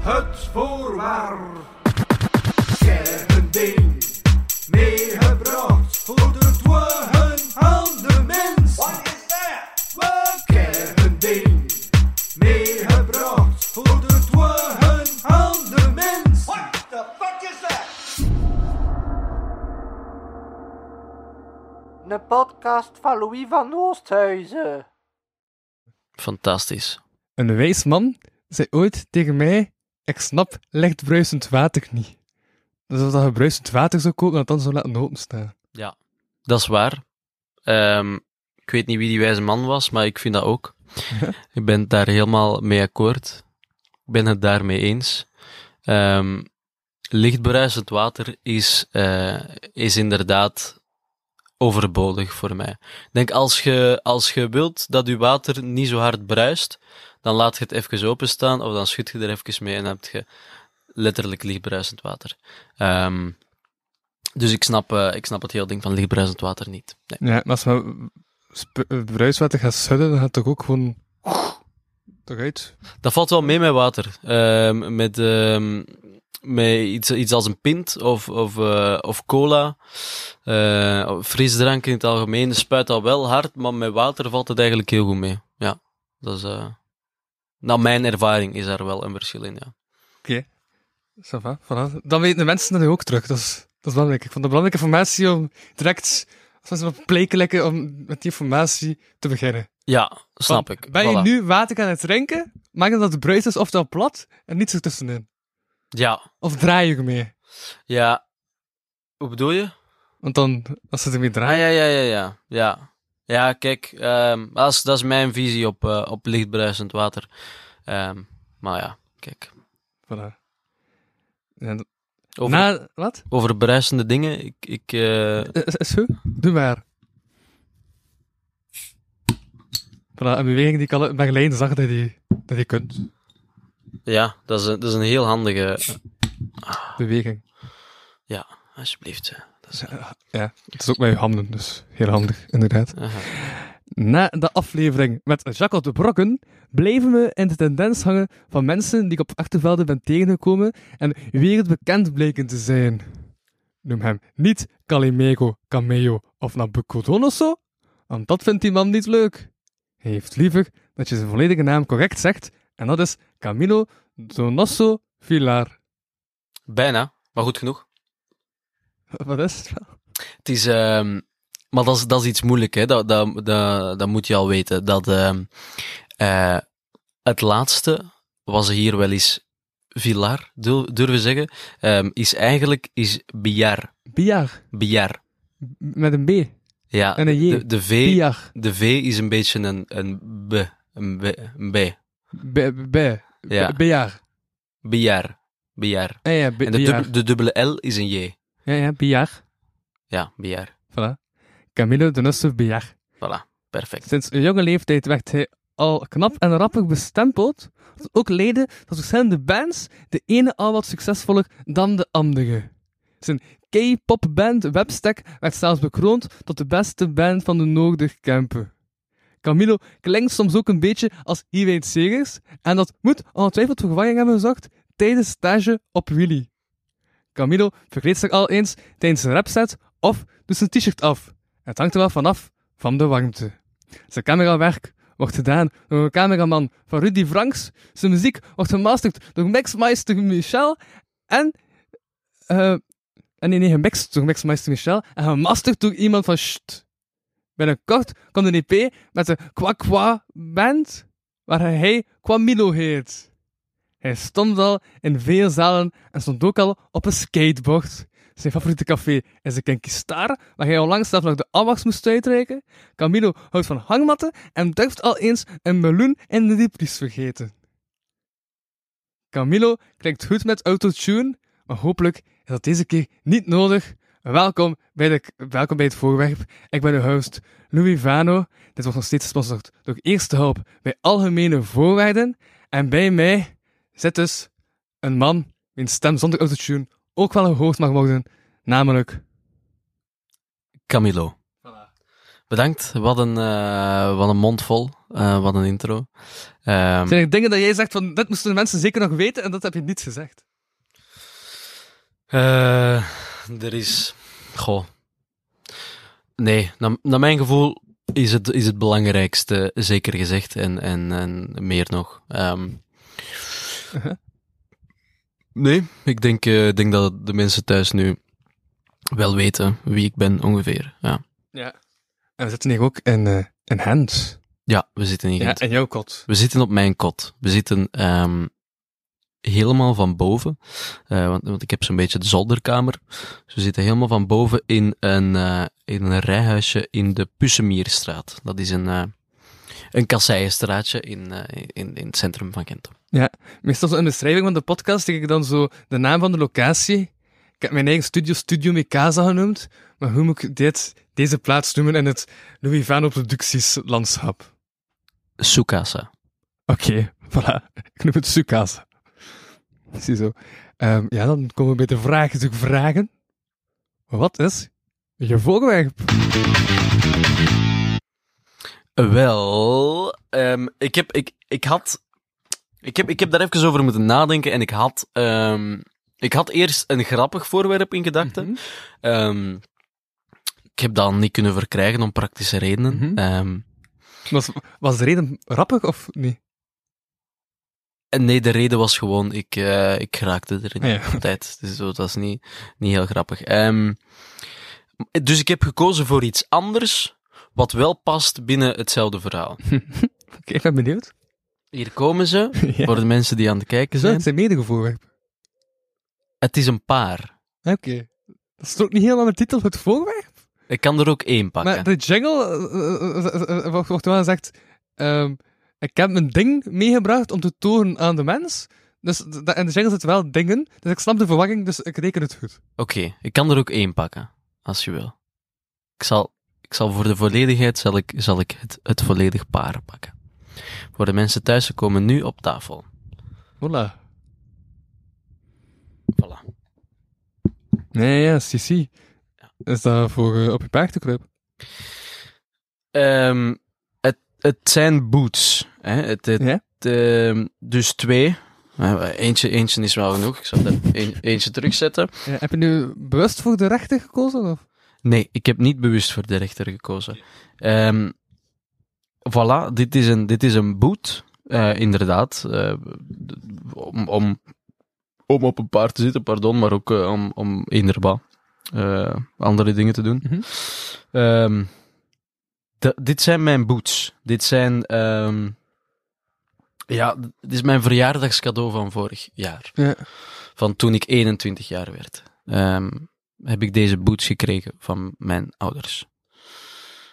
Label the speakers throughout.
Speaker 1: Het voorwaar. Kernding. Meegebracht voor de dwagen aan de mens. Wat is dat? Wat kernding. Meegebracht voor de dwagen aan de mens. What the fuck is that?
Speaker 2: Een podcast van Louis van Oosthuizen.
Speaker 3: Fantastisch.
Speaker 4: Een wijs man zei ooit tegen mij: Ik snap licht bruisend water niet. Dus als je bruisend water zou koken, dat dan zou laten openstaan.
Speaker 3: Ja, dat is waar. Ehm, ik weet niet wie die wijze man was, maar ik vind dat ook. ik ben het daar helemaal mee akkoord. Ik ben het daarmee eens. Ehm lichtbruisend water is, eh, is inderdaad overbodig voor mij. Ik denk, als je, als je wilt dat je water niet zo hard bruist, dan laat je het even openstaan, of dan schud je er even mee en dan heb je letterlijk lichtbruisend water. Ehm, dus ik snap, eh, ik snap het hele ding van lichtbruisend water niet. Nee.
Speaker 4: Ja, maar als sp- eh, bruiswater gaat schudden, dan gaat het toch ook gewoon. toch uit?
Speaker 3: Dat valt wel mee met water. Ehm, met ehm, met iets, iets als een pint of, of, eh, of cola. eh, frisdrank in het algemeen spuit dat wel hard, maar met water valt het eigenlijk heel goed mee. Ja, dat is... eh naar mijn ervaring is daar wel een verschil in, ja.
Speaker 4: Oké. Va, voilà. Dan weten de mensen dat ook terug. Dat is, dat is belangrijk. Ik vond het belangrijke informatie om direct, als mensen op om met die informatie te beginnen.
Speaker 3: Ja, snap ik.
Speaker 4: Ben je
Speaker 3: Voilà.
Speaker 4: nu water aan het drinken? Maak dan dat het bruis is, oftewel plat, en niets ertussenin.
Speaker 3: Ja,
Speaker 4: Of draai je ermee?
Speaker 3: ja. Hoe bedoel je?
Speaker 4: Want dan, als ze ermee
Speaker 3: Ah,
Speaker 4: draaien...
Speaker 3: ja, ja, ja, ja. Ja, ja kijk, ehm, dat, is, dat is mijn visie op, eh, op lichtbruisend water. Ehm, maar ja, kijk.
Speaker 4: Voilà.
Speaker 3: Over,
Speaker 4: na, wat?
Speaker 3: over bruisende dingen, ik... ik eh,
Speaker 4: Is, is goed? Doe maar. Voilà, een beweging die ik al geleden zag dat je, dat je kunt.
Speaker 3: Ja, dat is, een, dat is een heel handige...
Speaker 4: Beweging.
Speaker 3: Ja, alsjeblieft. Dat is,
Speaker 4: Ja, het is ook met je handen, dus heel handig, inderdaad.
Speaker 3: aha.
Speaker 4: Na de aflevering met Jacques de Brokken blijven we in de tendens hangen van mensen die ik op achtervelden ben tegengekomen en wereldbekend bleken te zijn. Noem hem niet Calimero, Cameo of Nabucodonosor, want dat vindt die man niet leuk. Hij heeft liever dat je zijn volledige naam correct zegt, en dat is Camilo Donoso Villar.
Speaker 3: Bijna, maar goed genoeg.
Speaker 4: Wat is het wel?
Speaker 3: Het is... ehm, maar dat is, dat is iets moeilijk, hè. Dat, dat, dat, dat moet je al weten. Dat ehm, eh, het laatste, was hier wel eens Villar, dur- durven zeggen, ehm, is eigenlijk is Biar.
Speaker 4: Biar,
Speaker 3: Biar.
Speaker 4: met een B
Speaker 3: Ja,
Speaker 4: en een J.
Speaker 3: de, de, v,
Speaker 4: Biar.
Speaker 3: de V is een beetje een, een B. Een B. Een B.
Speaker 4: B, B,
Speaker 3: Ja.
Speaker 4: Biar.
Speaker 3: Biar. Biar.
Speaker 4: Ah ja, B,
Speaker 3: En de, dub- de dubbele L is een J.
Speaker 4: Ja, ja, Biar.
Speaker 3: Ja, Biar.
Speaker 4: Voilà. Camilo Donoso Biar.
Speaker 3: Voilà. Perfect.
Speaker 4: Sinds een jonge leeftijd werd hij al knap en rappig bestempeld. Ook leidde tot verschillende bands, de ene al wat succesvoller dan de andere. Zijn K-pop band Webstack werd zelfs bekroond tot de beste band van de Noorderkempen. Camilo klinkt soms ook een beetje als Iwijn Segers, en dat moet ongetwijfeld verwarring hebben gezorgd tijdens stage op Willy. Camilo verkleedt zich al eens tijdens een rapset of doet zijn t-shirt af. Het hangt er wel vanaf van de warmte. Zijn camerawerk wordt gedaan door een cameraman van Rudy Franks. Zijn muziek wordt gemasterd door Mixmeister Michel. En, en nee, nee, gemixt door Mixmeister Michel. En gemasterd door iemand van Sht. Binnenkort komt een EP met de Kwa Kwa Band, waar hij Kwamilo heet. Hij stond al in veel zalen en stond ook al op een skateboard. Zijn favoriete café is de Kinky Star, waar hij al zelf nog de afwas moest uitreiken. Camilo houdt van hangmatten en durft al eens een meloen in de diepvries vergeten. Camilo klinkt goed met autotune, maar hopelijk is dat deze keer niet nodig. Welkom bij, de, welkom bij het voorwerp. Ik ben uw host, Louis Vano. Dit wordt nog steeds gesponsord door Eerste Hulp bij Algemene Voorwaarden. En bij mij zit dus een man wiens stem zonder autotune ook wel gehoord mag worden, namelijk...
Speaker 3: Camilo. Bedankt. Wat een, eh, wat een mond vol. Eh, wat een intro. Ehm,
Speaker 4: Zijn er dingen dat jij zegt van, dit moesten de mensen zeker nog weten en dat heb je niet gezegd?
Speaker 3: Eh, er is... Goh. Nee, naar, naar mijn gevoel is het, is het belangrijkste zeker gezegd en, en, en meer nog. Ehm,
Speaker 4: Uh-huh.
Speaker 3: Nee, ik denk, eh, denk dat de mensen thuis nu wel weten wie ik ben ongeveer. Ja,
Speaker 4: Ja. En we zitten hier ook in, eh in Hens.
Speaker 3: ja we zitten hier.
Speaker 4: Ja, in jouw kot.
Speaker 3: We zitten op mijn kot. We zitten ehm, helemaal van boven. eh, want, want ik heb zo'n beetje de zolderkamer. Dus we zitten helemaal van boven in een, eh, in een rijhuisje in de Pussemierstraat. Dat is een, eh een kasseienstraatje in, in, in het centrum van Gent.
Speaker 4: Meestal zo in de beschrijving van de podcast zeg ik dan zo de naam van de locatie. Ik heb mijn eigen studio Studio Mikasa genoemd. Maar hoe moet ik dit, deze plaats noemen in het Louis Vano Producties landschap?
Speaker 3: Sukasa.
Speaker 4: Oké, voilà. Ik noem het Sukasa. Ziezo. Ehm ja, dan komen we bij de vragen zoek vragen. Wat is je voorwerp?
Speaker 3: Wel, ehm, ik, heb, ik, ik had. Ik heb, ik heb daar even over moeten nadenken en ik had. ehm, ik had eerst een grappig voorwerp in gedachten.
Speaker 4: Mhm.
Speaker 3: Ik heb dat niet kunnen verkrijgen om praktische redenen.
Speaker 4: Mhm. Was, was de reden rappig of niet?
Speaker 3: En nee, de reden was gewoon, ik, eh, ik raakte erin
Speaker 4: Ah, ja.
Speaker 3: op tijd. Dus dat is niet, niet heel grappig. Ehm, dus ik heb gekozen voor iets anders, wat wel past binnen hetzelfde verhaal.
Speaker 4: Oké, ik ben benieuwd.
Speaker 3: Hier komen ze,
Speaker 4: Ja.
Speaker 3: voor de mensen die aan het kijken
Speaker 4: Zo,
Speaker 3: zijn.
Speaker 4: het zijn voorwerpen.
Speaker 3: Het is een paar.
Speaker 4: Oké. Dat is toch niet helemaal de titel van het voorwerp?
Speaker 3: Ik kan er ook één pakken.
Speaker 4: Maar de jingle eh, eh, eh, eh, wordt wel gezegd... ehm, ik heb mijn ding meegebracht om te tonen aan de mens. Dus en de jingle zit wel dingen. Dus ik snap de verwarring, dus ik reken het goed.
Speaker 3: Oké, ik kan er ook één pakken, als je wil. Ik zal, ik zal voor de volledigheid zal ik, zal ik het, het volledig paar pakken. Voor de mensen thuis, ze komen nu op tafel.
Speaker 4: Voilà.
Speaker 3: Voilà.
Speaker 4: Nee, ja, Sissi. Is dat voor eh, op je paard te kruipen?
Speaker 3: Ehm, het, zijn boots. Hè? Het, het,
Speaker 4: Ja?
Speaker 3: ehm, dus twee. Eh, Eentje, eentje is wel genoeg. Ik zal er een, eentje terugzetten.
Speaker 4: Ja, heb je nu bewust voor de rechter gekozen? Of?
Speaker 3: Nee, ik heb niet bewust voor de rechter gekozen. Ehm voilà, dit is een, dit is een boot. eh, inderdaad. eh, om, om, om op een paard te zitten, pardon, maar ook eh, om, om inderdaad andere dingen te doen. Ehm, de- dit zijn mijn boots. Dit zijn... ehm, ja, dit is mijn verjaardagscadeau van vorig jaar.
Speaker 4: Ja.
Speaker 3: Van toen ik 21 jaar werd. Ehm, heb ik deze boots gekregen van mijn ouders.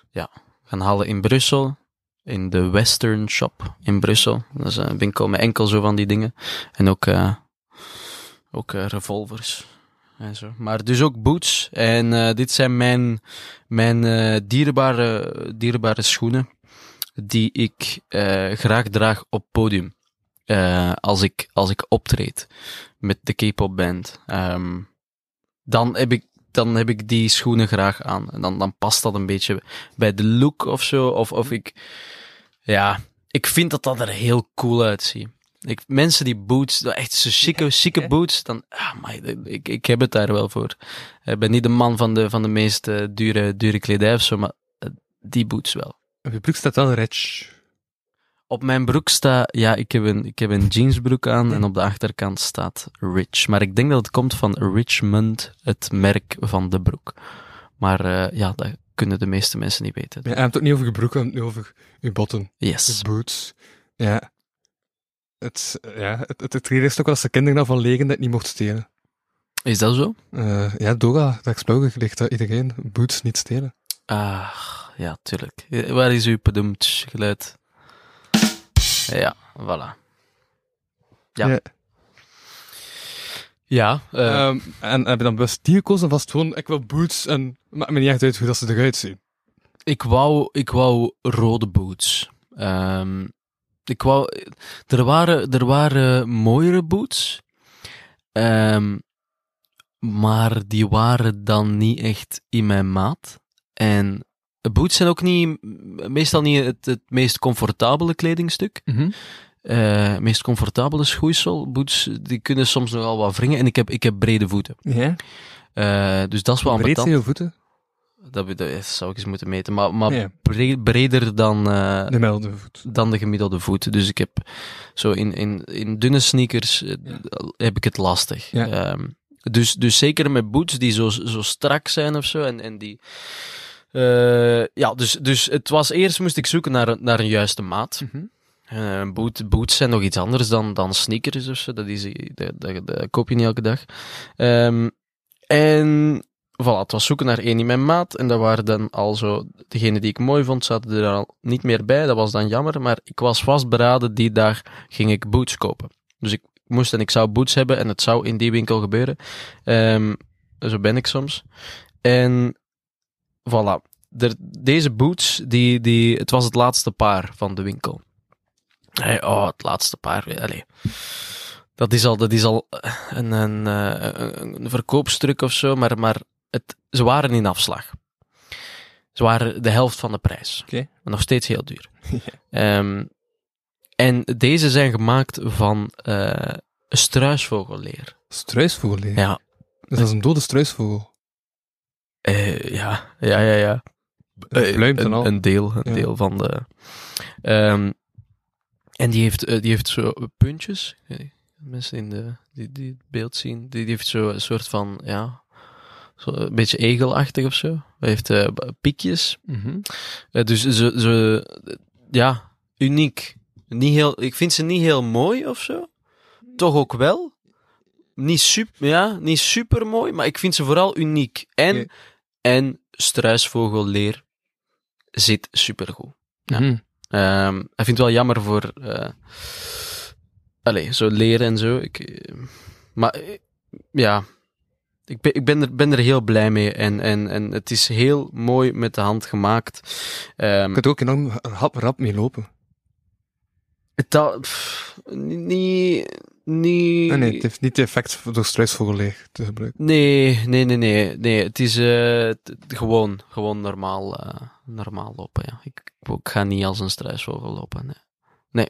Speaker 3: Ja, gaan halen in Brussel. In de Western Shop in Brussel. Dat is een winkel met enkel zo van die dingen. En ook, eh, ook eh, revolvers. Zo. Maar dus ook boots. En eh, dit zijn mijn, mijn eh, dierbare, dierbare schoenen. Die ik eh, graag draag op podium. Als, ik, als ik optreed met de K-pop band. Ehm, dan, heb ik, dan heb ik die schoenen graag aan. En dan, dan past dat een beetje bij de look of zo. Of, of ik, ja, ik vind dat dat er heel cool uitziet. Ik, mensen die boots, echt zo chique, chique boots, dan, ah, maar ik, ik heb het daar wel voor. Ik ben niet de man van de, van de meest eh, dure, dure kledij of zo, maar eh, die boots wel.
Speaker 4: Op je broek staat wel rich.
Speaker 3: Op mijn broek staat, ja, ik heb een, ik heb een jeansbroek aan en op de achterkant staat Rich. Maar ik denk dat het komt van Richmond, het merk van de broek. Maar eh, ja, dat kunnen de meeste mensen niet weten.
Speaker 4: Ja, je hebt het ook niet over je broek, je hebt het over je botten.
Speaker 3: Yes.
Speaker 4: Je boots. Ja. Het, ja, het, het, is ook wel als de kinderen daarvan legen dat niet mocht stelen.
Speaker 3: Is dat zo?
Speaker 4: Eh, ja, Dora, de Explorer ligt dat iedereen boots niet stelen.
Speaker 3: Ah, ja, tuurlijk. Eh, Waar is uw bedoemd geluid? Ja, voilà. Ja.
Speaker 4: Ja.
Speaker 3: Ja, eh,
Speaker 4: Ehm, en heb je dan bewust die gekozen het gewoon, ik wil boots en maakt me niet echt uit hoe dat ze eruit zien?
Speaker 3: Ik wou, ik wou rode boots. Ehm, ik wou, er waren, er waren mooiere boots. Ehm, maar die waren dan niet echt in mijn maat. En boots zijn ook niet, meestal niet het, het meest comfortabele kledingstuk.
Speaker 4: Mhm.
Speaker 3: Eh, meest comfortabele schoeisel. Boots, die kunnen soms nogal wat wringen. En ik heb, ik heb brede voeten.
Speaker 4: Ja.
Speaker 3: Eh, dus dat is wel
Speaker 4: Breed zijn je voeten?
Speaker 3: Dat, dat zou ik eens moeten meten. Maar, maar
Speaker 4: Ja.
Speaker 3: breder dan, eh,
Speaker 4: De
Speaker 3: dan de gemiddelde voet. Dus ik heb zo in, in, in dunne sneakers eh, heb ik het lastig.
Speaker 4: Ja.
Speaker 3: Ehm, dus, dus zeker met boots die zo, zo strak zijn of zo. En, en die. eh, ja, dus, dus het was eerst moest ik zoeken naar, een- naar een juiste maat.
Speaker 4: Mhm.
Speaker 3: Boot, boots zijn nog iets anders dan, dan sneakers of zo. Dat, is, dat, dat, dat koop je niet elke dag. Ehm, en voilà, het was zoeken naar één in mijn maat. En dat waren dan al zo... Degene die ik mooi vond, zaten er al niet meer bij. Dat was dan jammer. Maar ik was vastberaden, die dag ging ik boots kopen. Dus ik moest en ik zou boots hebben. En het zou in die winkel gebeuren. Ehm, zo ben ik soms. En voilà. Deze boots, die, die, het was het laatste paar van de winkel. Hey, oh, het laatste paar. Allee. Dat is al, dat is al een, een, eh, een, een verkoopstuk of zo, maar, maar het, ze waren in afslag. Ze waren de helft van de prijs.
Speaker 4: Oké.
Speaker 3: Maar nog steeds heel duur. Ehm, en deze zijn gemaakt van eh struisvogelleer.
Speaker 4: Struisvogelleer.
Speaker 3: Ja.
Speaker 4: Dus dat is een dode struisvogel.
Speaker 3: Eh, ja, ja, ja, ja. Eh, een,
Speaker 4: al.
Speaker 3: een deel, een
Speaker 4: Ja.
Speaker 3: deel van de. Ehm, en die heeft, die heeft zo puntjes. Mensen in de, die, die het beeld zien, die, die heeft zo een soort van, ja, zo een beetje egelachtig of zo. Hij heeft eh, piekjes.
Speaker 4: Mhm.
Speaker 3: Eh, dus ze, ze, ja, uniek. Niet heel, ik vind ze niet heel mooi of zo. Toch ook wel. Niet super, ja, niet super mooi, maar ik vind ze vooral uniek. En, en struisvogelleer zit supergoed. Ja.
Speaker 4: Mhm.
Speaker 3: Ehm ik vind het wel jammer voor, eh allee, zo leren en zo. Ik, eh, maar eh, ja, ik ben, ik ben, er, ben er heel blij mee. En, en, en het is heel mooi met de hand gemaakt. Ehm,
Speaker 4: Je kunt ook enorm rap, rap mee lopen.
Speaker 3: dat, pff, niet, niet,
Speaker 4: Ah, nee, het heeft niet het effect door struisvogelleer te gebruiken.
Speaker 3: nee, nee, nee, nee, nee. Het is eh, gewoon, gewoon normaal, eh, normaal lopen. Ja. Ik, ik ga niet als een struisvogel lopen. Nee. nee,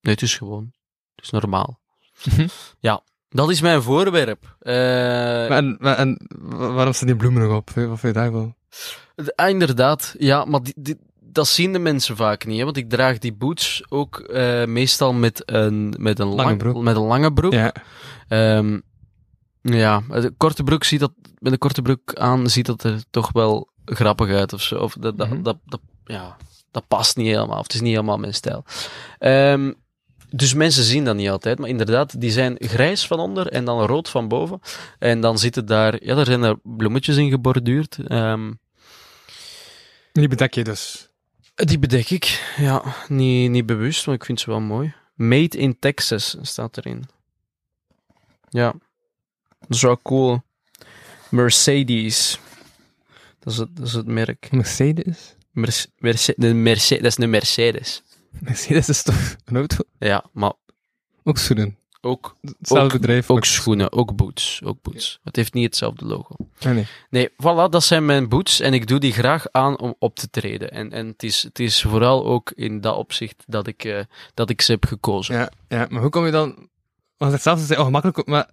Speaker 3: nee, het is gewoon, het is normaal.
Speaker 4: Mhm.
Speaker 3: Ja, dat is mijn voorwerp. Eh,
Speaker 4: Maar en, maar en wa- waarom staan die bloemen nog op? Wat vind je daarvan?
Speaker 3: Ah, inderdaad, ja, maar die, die- dat zien de mensen vaak niet, hè, want ik draag die boots ook eh, meestal met een, met een,
Speaker 4: Lange
Speaker 3: lang-
Speaker 4: broek.
Speaker 3: met een lange broek.
Speaker 4: Ja.
Speaker 3: Ehm, ja, de korte broek ziet dat, met een korte broek aan ziet dat er toch wel grappig uit of zo. Of dat, dat,
Speaker 4: Mhm.
Speaker 3: dat, dat- ja, dat past niet helemaal, of het is niet helemaal mijn stijl. Ehm, dus mensen zien dat niet altijd, maar inderdaad, die zijn grijs van onder en dan rood van boven. En dan zitten daar, ja, daar zijn er bloemetjes in geborduurd. Ehm,
Speaker 4: Die bedek je dus.
Speaker 3: die bedek ik, ja, niet, niet bewust, maar ik vind ze wel mooi. Made in Texas staat erin. Ja, dat is wel cool. Mercedes. Dat is het, dat is het merk.
Speaker 4: Mercedes?
Speaker 3: Merce- Merce- de Merce- dat is een Mercedes.
Speaker 4: Mercedes is toch een auto?
Speaker 3: Ja, maar
Speaker 4: Ook schoenen.
Speaker 3: ook,
Speaker 4: Hetzelfde
Speaker 3: Ook-
Speaker 4: bedrijf.
Speaker 3: ook schoenen, ook boots. Ook boots. Het heeft niet hetzelfde logo.
Speaker 4: Ah, nee.
Speaker 3: Nee, voilà, dat zijn mijn boots en ik doe die graag aan om op te treden. En, en het, is, het is vooral ook in dat opzicht dat ik, eh, dat ik ze heb gekozen.
Speaker 4: Ja, ja, maar hoe kom je dan... Want het zelfs zei, oh, gemakkelijk, maar...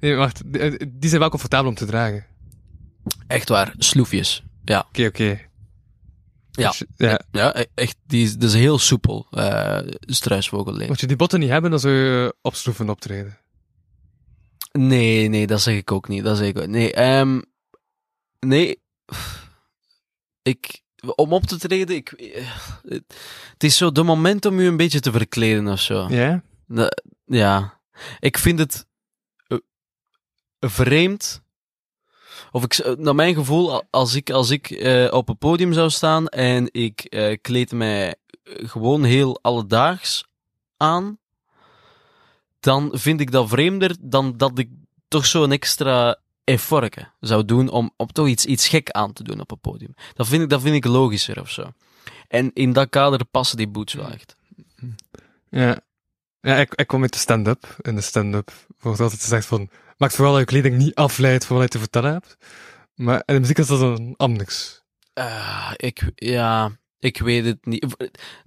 Speaker 4: Nee, wacht. Die, die zijn wel comfortabel om te dragen.
Speaker 3: Echt waar, sloefjes. Ja,
Speaker 4: Oké, oké.
Speaker 3: Ja.
Speaker 4: Ja.
Speaker 3: ja e- echt, die is, dat is heel soepel, eh struisvogelleer.
Speaker 4: Mocht je die botten niet hebben, dan zou je opstroeven optreden.
Speaker 3: Nee, nee, dat zeg ik ook niet. Dat zeg ik ook. Nee, ehm, nee. Ik, om op te treden, ik, eh, het is zo de moment om je een beetje te verkleden of zo.
Speaker 4: Ja?
Speaker 3: Ja, ik vind het eh, vreemd. Of ik, z- naar mijn gevoel, als ik, als ik eh, op een podium zou staan en ik eh, kleed mij eh, gewoon heel alledaags aan, dan vind ik dat vreemder dan dat ik toch zo'n extra effortje zou doen om, om toch iets, iets gek aan te doen op een podium. Dat vind ik, dat vind ik logischer of zo. En in dat kader passen die boots wel echt.
Speaker 4: Ja. Ja, ik, ik kom met de stand-up. In de stand-up wordt altijd gezegd van... Maak vooral dat je kleding niet afleidt van wat je te vertellen hebt. Maar in de muziek is dat dan anders.
Speaker 3: Eh, ik, ja, ik weet het niet.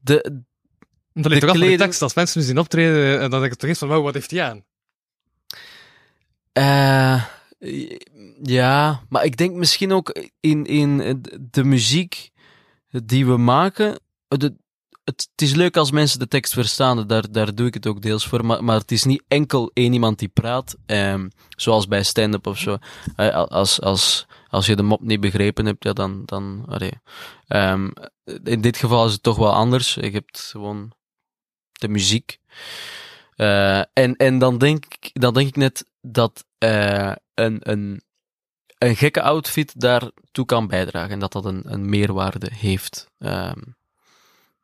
Speaker 3: De,
Speaker 4: Dat ligt toch af de tekst. Als mensen nu zien optreden, en dan denk ik toch eens van, wow, wat heeft hij aan?
Speaker 3: Eh, ja, maar ik denk misschien ook in, in de muziek die we maken. De, het, is leuk als mensen de tekst verstaan, daar, daar doe ik het ook deels voor. Maar, het is niet enkel één iemand die praat, ehm, zoals bij stand-up of zo. Eh, als, als, als je de mop niet begrepen hebt, ja, dan. dan. Ehm, in dit geval is het toch wel anders. Je hebt gewoon de muziek. Eh, en, en dan, denk, ik- dan denk ik net dat eh, een, een, een gekke outfit daartoe kan bijdragen. En dat dat een, een meerwaarde heeft. Ehm,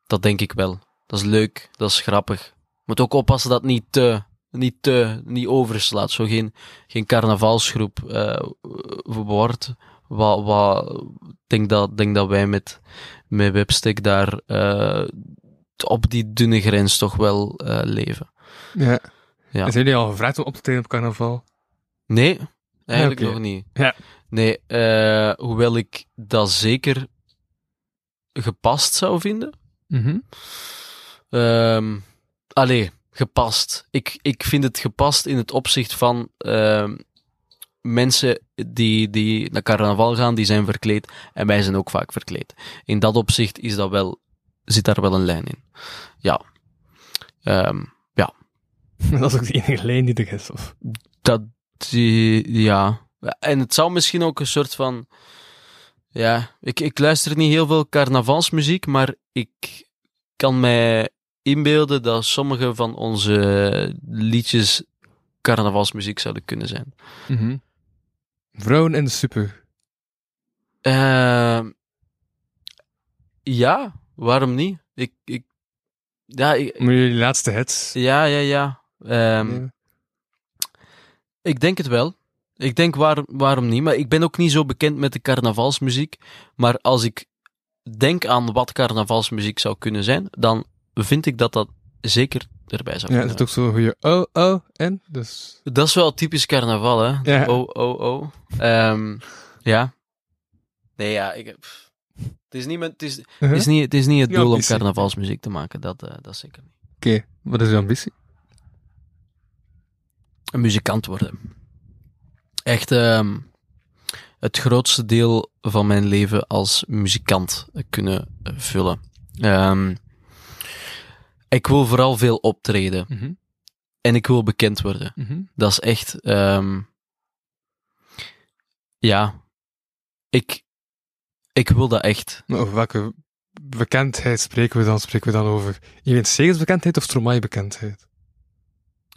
Speaker 3: dat denk ik wel. Dat is leuk, dat is grappig. Moet ook oppassen dat het niet te, niet te, niet overslaat. Zo geen, geen carnavalsgroep eh, wordt. Wat, wat, denk dat, denk dat wij met, met Webstick daar eh, op die dunne grens toch wel eh, leven.
Speaker 4: Ja.
Speaker 3: Ja.
Speaker 4: Zijn jullie al gevraagd om op te treden op carnaval?
Speaker 3: Nee, eigenlijk nog niet.
Speaker 4: Ja.
Speaker 3: Nee, eh, hoewel ik dat zeker gepast zou vinden. Ehm allee, gepast. Ik, ik vind het gepast in het opzicht van ehm, mensen die, die naar carnaval gaan, die zijn verkleed. En wij zijn ook vaak verkleed. In dat opzicht is dat wel, zit daar wel een lijn in. Ja. Ehm,
Speaker 4: Dat is ook de enige lijn die er is. Of...
Speaker 3: dat, die, ja. En het zou misschien ook een soort van, ja, ik, ik luister niet heel veel carnavalsmuziek, maar ik kan mij inbeelden dat sommige van onze liedjes carnavalsmuziek zouden kunnen zijn.
Speaker 4: Mhm. Vrouwen in de super.
Speaker 3: Ehm, ja, waarom niet? Ik, ik, ja, ik,
Speaker 4: Maar jullie laatste hits.
Speaker 3: ja, ja, ja. Ehm,
Speaker 4: Ja.
Speaker 3: Ik denk het wel. Ik denk waar, waarom niet. Maar ik ben ook niet zo bekend met de carnavalsmuziek. Maar als ik denk aan wat carnavalsmuziek zou kunnen zijn, dan vind ik dat dat zeker erbij zou
Speaker 4: Ja, er
Speaker 3: kunnen
Speaker 4: zit ook zo'n goede oh, oh in. Dus...
Speaker 3: Dat is wel typisch carnaval, hè?
Speaker 4: Ja.
Speaker 3: Oh, oh, oh. Ehm, ja. Nee, ja. Ik, pff. het, is niet, mijn- het, is, het,
Speaker 4: Uh-huh.
Speaker 3: is niet, het is niet het doel om carnavalsmuziek te maken. Dat, eh, dat zeker niet.
Speaker 4: Oké, wat is je ambitie?
Speaker 3: een muzikant worden. Echt ehm, het grootste deel van mijn leven als muzikant kunnen vullen. Ehm, ik wil vooral veel optreden
Speaker 4: Mhm.
Speaker 3: en ik wil bekend worden.
Speaker 4: Mhm.
Speaker 3: Dat is echt, ehm, ja, ik, ik wil dat echt.
Speaker 4: Maar over welke bekendheid spreken we dan? Spreken we dan over Iemand Segers bekendheid of Stromae bekendheid?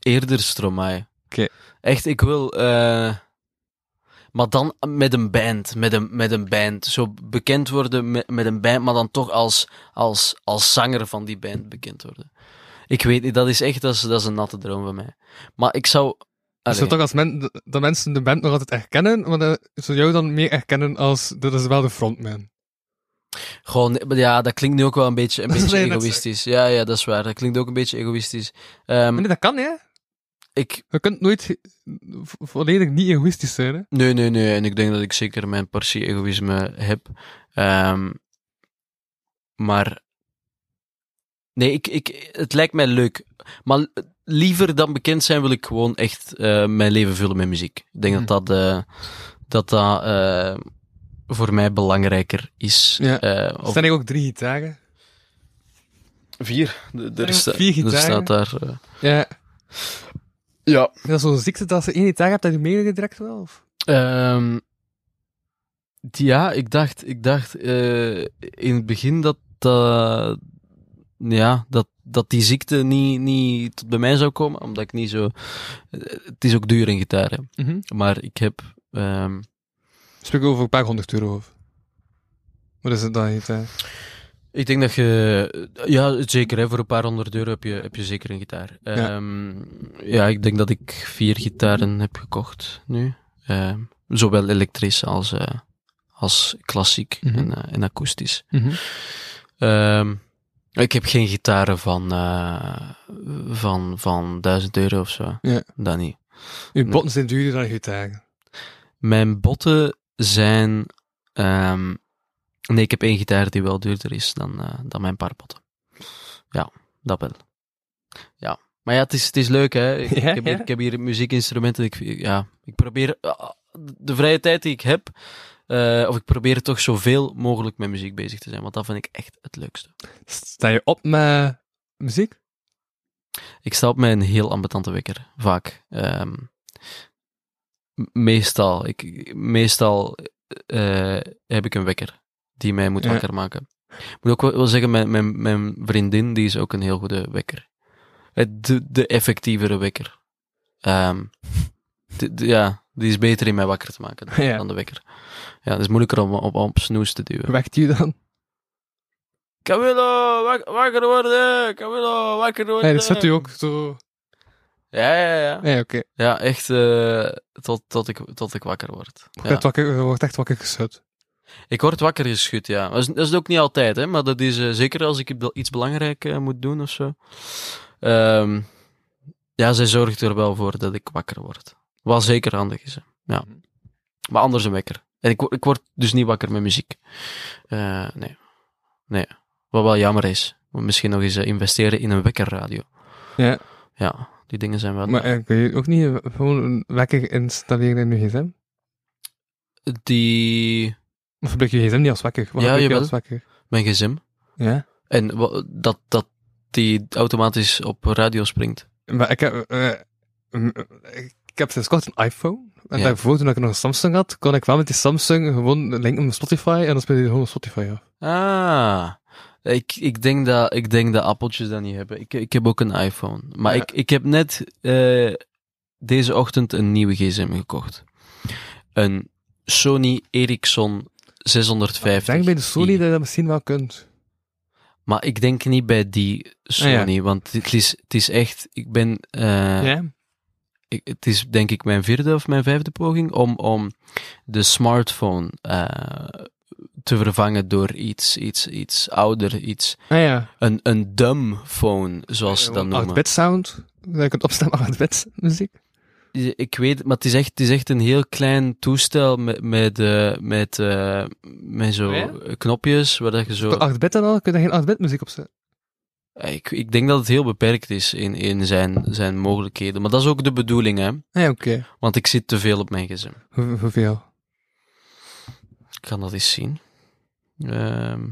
Speaker 3: Eerder Stromae.
Speaker 4: Oké.
Speaker 3: Echt, ik wil. eh, maar dan met een band. Met een, met een band. Zo bekend worden met, met een band, maar dan toch als, als, als zanger van die band bekend worden. Ik weet niet, dat is echt dat is, dat is een natte droom van mij. Maar ik zou.
Speaker 4: Dus
Speaker 3: allee,
Speaker 4: toch als men, dat mensen de band nog altijd herkennen, maar dat zou jou dan meer herkennen als, dat is wel de frontman.
Speaker 3: gewoon, ja, dat klinkt nu ook wel een beetje, een
Speaker 4: is
Speaker 3: beetje egoïstisch. Ja, ja, dat is waar. Dat klinkt ook een beetje egoïstisch.
Speaker 4: Maar nee, dat kan, hè?
Speaker 3: Ik,
Speaker 4: Je kunt nooit volledig niet egoïstisch zijn, hè?
Speaker 3: Nee, nee, nee. En ik denk dat ik zeker mijn portie egoïsme heb. Ehm, maar. Nee, ik, ik, het lijkt mij leuk. Maar liever dan bekend zijn wil ik gewoon echt eh, mijn leven vullen met muziek. Ik denk
Speaker 4: Mhm.
Speaker 3: dat dat, eh, dat, dat eh, voor mij belangrijker is.
Speaker 4: Ja.
Speaker 3: Eh,
Speaker 4: Er
Speaker 3: of
Speaker 4: staan hier ook drie gitaren.
Speaker 3: vier. Er,
Speaker 4: Ja,
Speaker 3: sta-
Speaker 4: vier
Speaker 3: er staat daar. eh,
Speaker 4: Ja.
Speaker 3: ja.
Speaker 4: Dat is zo'n ziekte dat als je één gitaar hebt, dat je meerdere direct wel? Of?
Speaker 3: Ehm, ja, ik dacht, ik dacht eh, in het begin dat, dat, ja, dat, dat die ziekte niet, niet tot bij mij zou komen, omdat ik niet zo... eh, het is ook duur in gitaar.
Speaker 4: Mhm.
Speaker 3: maar ik heb... ehm,
Speaker 4: Spreek over een paar honderd euro. Of? Wat is het dan, gitaar?
Speaker 3: Ik denk dat je... Ja, zeker, hè, voor een paar honderd euro heb je, heb je zeker een gitaar.
Speaker 4: Ja.
Speaker 3: Ehm, ja, ik denk dat ik vier gitaren heb gekocht nu. Ehm, zowel elektrisch als, eh, als klassiek
Speaker 4: Mhm.
Speaker 3: en, eh, en akoestisch.
Speaker 4: Mhm.
Speaker 3: Ehm, ik heb geen gitaren van, eh, van, van 1000 euro of zo.
Speaker 4: Ja.
Speaker 3: Dat niet.
Speaker 4: Uw
Speaker 3: Nee.
Speaker 4: botten zijn duurder dan gitaren.
Speaker 3: Mijn botten zijn. Nee, ik heb één gitaar die wel duurder is dan, eh, dan mijn paar potten. Ja, dat wel. Ja. Maar ja, het is, het is leuk, hè. Ik,
Speaker 4: Ja,
Speaker 3: ik, heb, hier,
Speaker 4: ja.
Speaker 3: ik heb hier muziekinstrumenten. Ik, ja, ik probeer... ah, de vrije tijd die ik heb... eh, of ik probeer toch zoveel mogelijk met muziek bezig te zijn. Want dat vind ik echt het leukste.
Speaker 4: Sta je op met muziek?
Speaker 3: Ik sta op met een heel ambetante wekker. Vaak. Ehm, meestal. Ik, meestal eh, heb ik een wekker die mij moet
Speaker 4: Ja.
Speaker 3: wakker maken. Ik moet ook wel, zeggen, mijn, mijn, mijn vriendin die is ook een heel goede wekker. Eh, De, de effectievere wekker. Ehm, de- de- ja, die is beter in mij wakker te maken dan,
Speaker 4: Ja.
Speaker 3: dan de wekker. Ja, het is moeilijker om op, op snoes te duwen.
Speaker 4: Wekt je dan?
Speaker 3: Camillo, wak- wakker worden! Camillo, wakker worden!
Speaker 4: Nee, dat zet u ook zo...
Speaker 3: Ja, ja, ja.
Speaker 4: Nee, oké.
Speaker 3: Ja, echt eh, tot, tot, ik, tot ik wakker word.
Speaker 4: Je
Speaker 3: Ja.
Speaker 4: wordt wakker- je wordt echt wakker geschud.
Speaker 3: Ik word wakker geschud, ja. Dat is, dat is ook niet altijd, hè, maar dat is eh, zeker als ik iets belangrijk eh, moet doen of zo. Ehm, ja, zij zorgt er wel voor dat ik wakker word. Wat zeker handig is, hè. ja. Maar anders een wekker. En ik, ik word dus niet wakker met muziek. Eh, nee. Nee. Wat wel jammer is. Misschien nog eens investeren in een wekkerradio.
Speaker 4: Ja,
Speaker 3: Ja, die dingen zijn wel...
Speaker 4: maar kun je ook niet gewoon een wekker installeren in je gsm?
Speaker 3: Die...
Speaker 4: Of gebruik je gsm niet als wekker? Wat
Speaker 3: Ja,
Speaker 4: je
Speaker 3: jawel.
Speaker 4: als wekker?
Speaker 3: Mijn gezin.
Speaker 4: Ja.
Speaker 3: En dat, dat die automatisch op radio springt.
Speaker 4: Maar ik heb, eh, ik heb sinds kort een iPhone. En
Speaker 3: Ja.
Speaker 4: daarvoor, toen ik nog een Samsung had, kon ik wel met die Samsung gewoon linken op Spotify en dan speel je gewoon Spotify af.
Speaker 3: Ah, ik, ik, denk dat, ik denk dat appeltjes dat niet hebben. Ik, ik heb ook een iPhone. Maar
Speaker 4: Ja.
Speaker 3: ik, ik heb net eh, deze ochtend een nieuwe gsm gekocht. Een Sony Ericsson 650.
Speaker 4: Ik denk bij de Sony dat je dat misschien wel kunt.
Speaker 3: Maar ik denk niet bij die Sony, want het is, het is echt... Ik ben... eh,
Speaker 4: ja?
Speaker 3: ik- het is denk ik mijn vierde of mijn vijfde poging om, om de smartphone eh, te vervangen door iets, iets, iets ouder, iets,
Speaker 4: Ah ja.
Speaker 3: een, een dumb phone, zoals ze dat noemen.
Speaker 4: 8-bit sound. Dat je kunt opstaan 8-bit muziek.
Speaker 3: Ik weet, maar het is echt, het is echt een heel klein toestel met, met, eh, met, eh, met zo
Speaker 4: ja?
Speaker 3: knopjes, waar dat je zo...
Speaker 4: 8-bit en al, kun je daar geen 8-bit muziek op zetten.
Speaker 3: Ik, ik denk dat het heel beperkt is in, in zijn, zijn mogelijkheden. Maar dat is ook de bedoeling, hè.
Speaker 4: Ja, oké.
Speaker 3: Want ik zit te veel op mijn gezin.
Speaker 4: Hoe- Hoeveel?
Speaker 3: Ik kan dat eens zien. Ehm,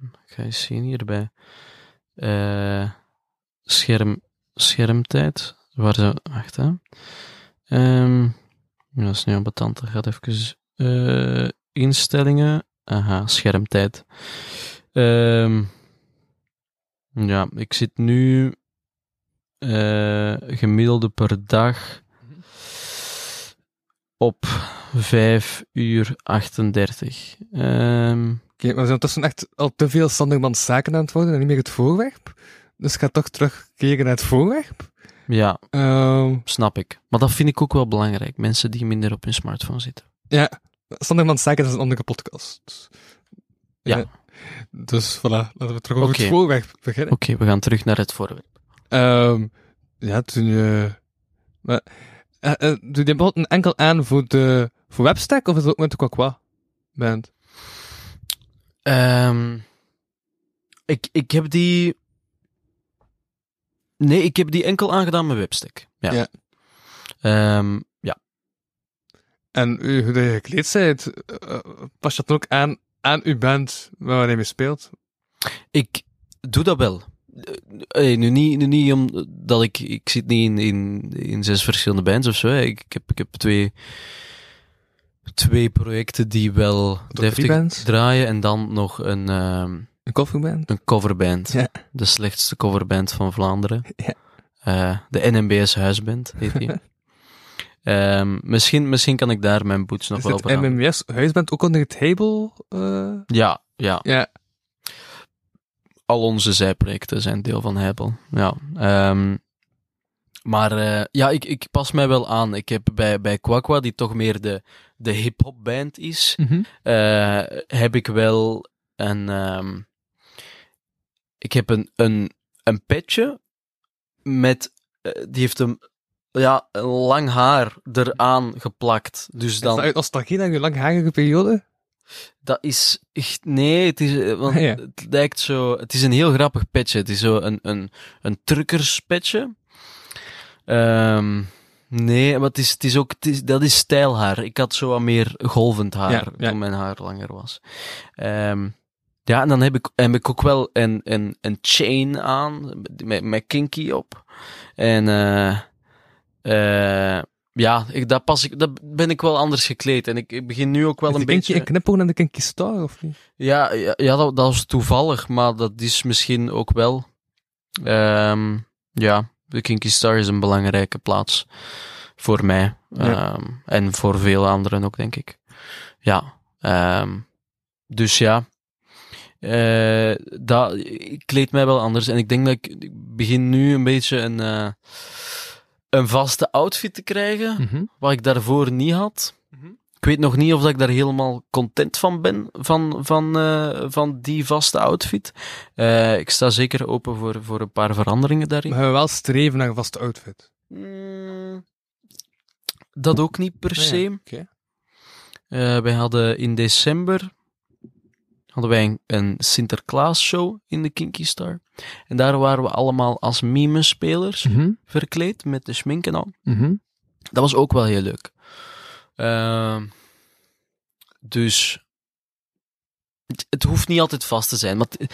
Speaker 3: ik ga eens zien hierbij. Eh scherm, schermtijd. Waar ze... Wacht, hè. Ja, dat is nu ambetant. Dat gaat even... eh, instellingen. Aha, schermtijd. Ehm, ja, ik zit nu... eh, gemiddelde per dag op 5 uur 38. Ehm,
Speaker 4: Oké, maar we zijn ondertussen echt al te veel Sandermans zaken aan het worden en niet meer het voorwerp. Dus ik ga toch terugkeren naar het voorwerp.
Speaker 3: Ja,
Speaker 4: Ehm
Speaker 3: snap ik. Maar dat vind ik ook wel belangrijk. Mensen die minder op hun smartphone zitten.
Speaker 4: ja, Sandermans zaken is een andere podcast. Dus,
Speaker 3: Ja.
Speaker 4: eh, dus voilà, laten we terug over het voorwerp beginnen.
Speaker 3: Oké, we gaan terug naar het voorwerp.
Speaker 4: Ehm, ja, toen je... Maar, eh, eh, doe je bijvoorbeeld enkel aan voor de voor Webstack of is het ook met de Quaqua band?
Speaker 3: Ehm, ik, ik heb die... Nee, ik heb die enkel aangedaan met Webstack. Ja.
Speaker 4: Ja.
Speaker 3: Ehm, ja.
Speaker 4: En u, hoe dat je gekleed bent, eh, pas je dat ook aan, aan uw band waar je mee speelt?
Speaker 3: Ik doe dat wel. Eh, eh, nu niet, nu niet omdat ik... Ik zit niet in, in, in zes verschillende bands of zo. Ik, ik, heb, ik heb twee... Twee projecten die wel deftig draaien. En dan nog een... ehm,
Speaker 4: Een coverband?
Speaker 3: Een coverband.
Speaker 4: Ja.
Speaker 3: De slechtste coverband van Vlaanderen.
Speaker 4: Ja.
Speaker 3: Eh, de NMBS Huisband heet die. Ehm, misschien, misschien kan ik daar mijn boots nog
Speaker 4: Is
Speaker 3: wel op aan.
Speaker 4: MMS huisband ook onder het label? eh?
Speaker 3: Ja, ja.
Speaker 4: Ja.
Speaker 3: Al onze zijprojecten zijn deel van Heibel. Ja. Ehm, maar eh, ja, ik, ik pas mij wel aan. Ik heb bij, bij Quaqua, die toch meer de, de hip-hop band is, eh, heb ik wel een. ehm, ik heb een, een, een petje met. eh, die heeft een. Ja, een lang haar eraan geplakt. Dus
Speaker 4: Is dat
Speaker 3: dan.
Speaker 4: nostalgie naar je langharige periode?
Speaker 3: Dat is echt, nee, het is, eh, want
Speaker 4: Ah, ja.
Speaker 3: het lijkt zo, het is een heel grappig petje. Het is zo een, een, een truckerspetje. Ehm nee, maar het is, het is ook, het is, dat is stijlhaar. Ik had zo wat meer golvend haar
Speaker 4: Ja, ja.
Speaker 3: toen mijn haar langer was. Ehm ja, en dan heb ik, heb ik ook wel een, een, een chain aan, met, met kinky op. En, eh eh ja, ik, dat, pas ik, dat ben ik wel anders gekleed. En ik, ik begin nu ook wel
Speaker 4: Is
Speaker 3: een beetje...
Speaker 4: een knipoog en de kinky star, of niet?
Speaker 3: Ja, ja, ja dat, dat was toevallig, maar dat is misschien ook wel. Ehm, ja, de Kinky Star is een belangrijke plaats voor mij.
Speaker 4: Ja.
Speaker 3: Ehm, en voor veel anderen ook, denk ik. Ja. ehm, dus ja. Eh, dat, ik kleed mij wel anders. En ik denk dat ik, ik begin nu een beetje een, eh, een vaste outfit te krijgen.
Speaker 4: Mhm.
Speaker 3: Wat ik daarvoor niet had.
Speaker 4: Mhm.
Speaker 3: Ik weet nog niet of dat ik daar helemaal content van ben, van, van, eh, van die vaste outfit. Ik sta zeker open voor, voor een paar veranderingen daarin.
Speaker 4: Maar we wel streven naar een vaste outfit.
Speaker 3: Mm, dat ook niet per
Speaker 4: Ah, ja.
Speaker 3: se. Eh, wij hadden in december hadden wij een, een Sinterklaas show in de Kinky Star. En daar waren we allemaal als mime-spelers
Speaker 4: Mhm.
Speaker 3: verkleed met de schmink en al.
Speaker 4: Mhm.
Speaker 3: Dat was ook wel heel leuk. Ehm, dus het, het hoeft niet altijd vast te zijn, maar het,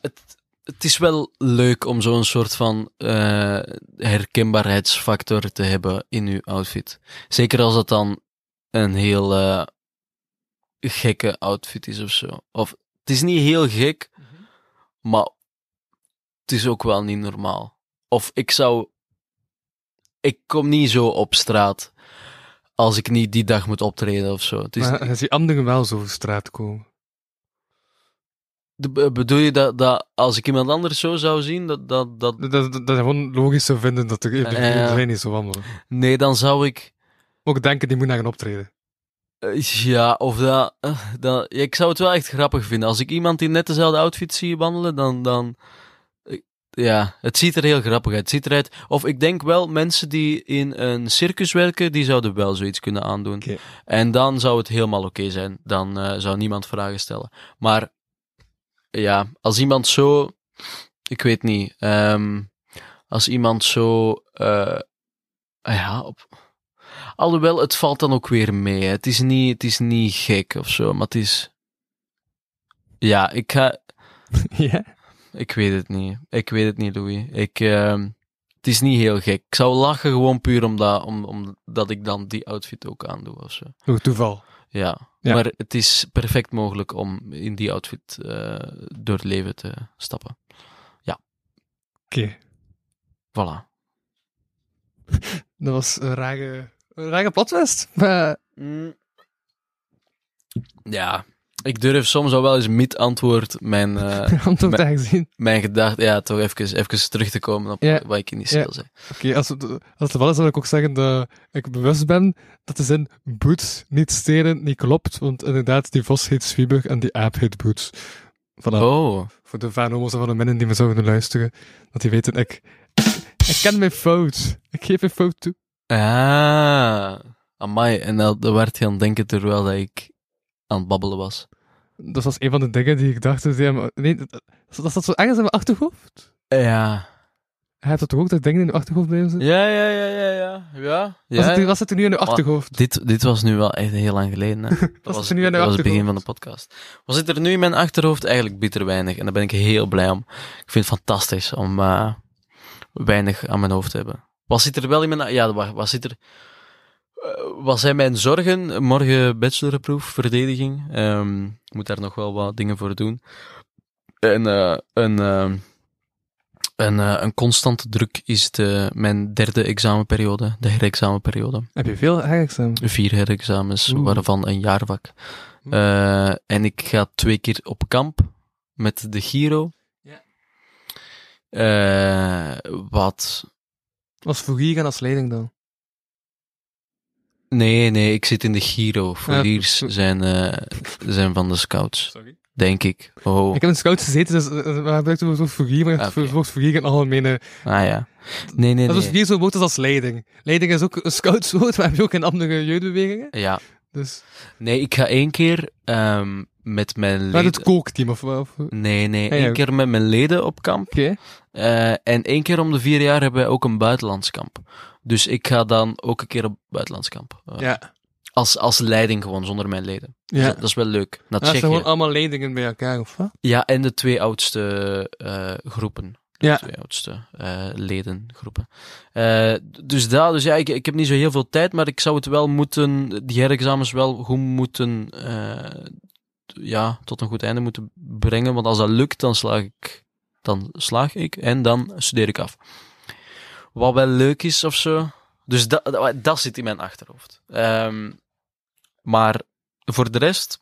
Speaker 3: het, het is wel leuk om zo'n soort van eh, herkenbaarheidsfactor te hebben in uw outfit. Zeker als het dan een heel eh, gekke outfit is of zo. Of het is niet heel gek, maar het is ook wel niet normaal. Of ik zou. Ik kom niet zo op straat als ik niet die dag moet optreden of zo. Het is,
Speaker 4: Maar als die anderen wel zo op straat komen.
Speaker 3: de- be- bedoel je dat, dat als ik iemand anders zo zou zien, dat, dat, dat.
Speaker 4: Dat, dat, dat, dat gewoon logisch zou vinden dat
Speaker 3: ja.
Speaker 4: iedereen niet zo wandelen.
Speaker 3: Nee, dan zou ik.
Speaker 4: Ook denken, die moet naar een optreden.
Speaker 3: Ja, of dat, eh, dat. Ik zou het wel echt grappig vinden. Als ik iemand in net dezelfde outfit zie wandelen, dan. dan ja, het ziet er heel grappig uit. Het ziet eruit. Of ik denk wel, mensen die in een circus werken, die zouden wel zoiets kunnen aandoen. En dan zou het helemaal oké zijn. Dan eh, zou niemand vragen stellen. Maar ja, als iemand zo. Ik weet niet. ehm, als iemand zo. eh, ja, op. Alhoewel, het valt dan ook weer mee. hè. Het is niet, het is niet gek of zo, maar het is. Ja, ik ga.
Speaker 4: ja?
Speaker 3: Ik weet het niet. Ik weet het niet, Louis. Ik, ehm, het is niet heel gek. Ik zou lachen gewoon puur omdat, om, omdat ik dan die outfit ook aandoe of zo.
Speaker 4: Nog toeval.
Speaker 3: Ja.
Speaker 4: Ja.
Speaker 3: maar het is perfect mogelijk om in die outfit eh, door het leven te stappen.
Speaker 4: Oké.
Speaker 3: Voilà.
Speaker 4: Dat was een rare, rare plotwist. Maar
Speaker 3: Ja, ik durf soms al wel eens mid-antwoord mijn, eh,
Speaker 4: antwoord
Speaker 3: Maar-
Speaker 4: aangezien.
Speaker 3: mijn gedachte, ja, toch even, even terug te komen op
Speaker 4: Ja.
Speaker 3: wat ik initieel
Speaker 4: Ja.
Speaker 3: zei.
Speaker 4: Oké, als, het, als het wel is, dan wil ik ook zeggen dat ik bewust ben dat de zin boots niet stelen niet klopt. Want inderdaad, die vos heet Zwieber en die aap heet boots. Voilà.
Speaker 3: Oh,
Speaker 4: Voor de vanomo's en van de minnen die me zouden luisteren. Dat die weten, ik, ik ken mijn fout. Ik geef mijn fout toe.
Speaker 3: Ah, amai. En dat, dat werd je aan het denken terwijl dat ik aan het babbelen was.
Speaker 4: Dat was een van de dingen die ik dacht. Dus ja, maar- nee, dat, dat zat zo ergens in mijn achterhoofd.
Speaker 3: Ja.
Speaker 4: Hij dat toch ook dat dingen in je achterhoofd blijven zitten?
Speaker 3: Ja, ja, ja, ja, ja. Ja,
Speaker 4: Was,
Speaker 3: ja.
Speaker 4: het, was het er nu in je
Speaker 3: Maar
Speaker 4: achterhoofd?
Speaker 3: Dit, dit was nu wel echt heel lang geleden. Hè. Dat
Speaker 4: Was
Speaker 3: was,
Speaker 4: het er nu in je
Speaker 3: dat was het begin van
Speaker 4: achterhoofd?
Speaker 3: de podcast. Was het er nu in mijn achterhoofd? Eigenlijk bitter weinig. En daar ben ik heel blij om. Ik vind het fantastisch om eh, weinig aan mijn hoofd te hebben. Wat zit er wel in mijn... Ja, wat, wat zit er... eh, wat zijn mijn zorgen? Morgen bachelorproef, verdediging. Ehm, ik moet daar nog wel wat dingen voor doen. En eh, een, eh, een, een constante druk is de, mijn derde examenperiode, de herexamenperiode
Speaker 4: Heb je veel herexamen?
Speaker 3: vier herexamens,
Speaker 4: Oeh.
Speaker 3: waarvan een jaarvak. En ik ga twee keer op kamp met de Giro.
Speaker 4: Ja.
Speaker 3: Wat?
Speaker 4: Was voor hier gaan als leiding dan?
Speaker 3: Nee, nee, ik zit in de Giro. Foliers
Speaker 4: Ja.
Speaker 3: zijn, eh, zijn van de scouts,
Speaker 4: Sorry.
Speaker 3: denk ik. Oh,
Speaker 4: Ik heb in scouts gezeten, dus we gebruiken het woord hier, maar
Speaker 3: Ah,
Speaker 4: het
Speaker 3: oké.
Speaker 4: woord in algemene...
Speaker 3: ah ja. Nee, nee,
Speaker 4: Dat is
Speaker 3: nee.
Speaker 4: hier zo woord als leiding. Leiding is ook een scoutswoord, maar heb je ook in andere jeugdbewegingen.
Speaker 3: Ja,
Speaker 4: Dus,
Speaker 3: Nee, ik ga één keer ehm, met mijn
Speaker 4: met
Speaker 3: leden...
Speaker 4: het kookteam, of Oké.
Speaker 3: Nee, nee,
Speaker 4: Ja, ja.
Speaker 3: één keer met mijn leden op kamp. Eh, en één keer om de vier jaar hebben wij ook een buitenlandskamp. Dus ik ga dan ook een keer op buitenlandskamp. Eh,
Speaker 4: Ja.
Speaker 3: als, als leiding gewoon, zonder mijn leden. Dus
Speaker 4: Ja.
Speaker 3: dat, dat is wel leuk.
Speaker 4: Dat zijn
Speaker 3: Tsjechië.
Speaker 4: gewoon allemaal leidingen bij elkaar, of wat?
Speaker 3: Ja, en de twee oudste eh, groepen.
Speaker 4: Ja.
Speaker 3: twee oudste eh, ledengroepen. Eh, dus dat, dus ja, ik, ik heb niet zo heel veel tijd, maar ik zou het wel moeten, die herexamens wel goed moeten, eh, ja, tot een goed einde moeten brengen. Want als dat lukt, dan slaag ik, dan slaag ik en dan studeer ik af. Wat wel leuk is of zo. Dus dat, dat, dat zit in mijn achterhoofd. Ehm, maar voor de rest,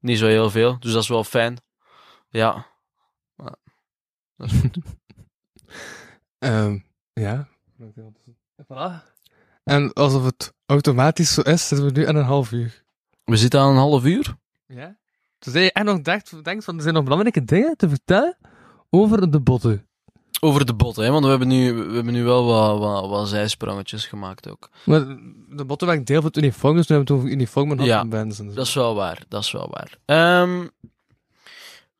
Speaker 3: niet zo heel veel. Dus dat is wel fijn. Ja. Maar Dat is goed.
Speaker 4: Ehm, ja. Voilà. En alsof het automatisch zo is, zitten we nu aan een half uur.
Speaker 3: We zitten aan een half uur.
Speaker 4: Ja? Dus je echt nog denkt, denkt van, er zijn nog belangrijke dingen te vertellen over de botten.
Speaker 3: Over de botten, hè? want we hebben nu, we hebben nu wel wat, wat, wat zijsprongetjes gemaakt ook.
Speaker 4: Maar de botten waren deel van het uniform, dus we hebben het over uniformen gehad
Speaker 3: Ja,
Speaker 4: en bands en zo.
Speaker 3: Dat is wel waar, dat is wel waar. Ehm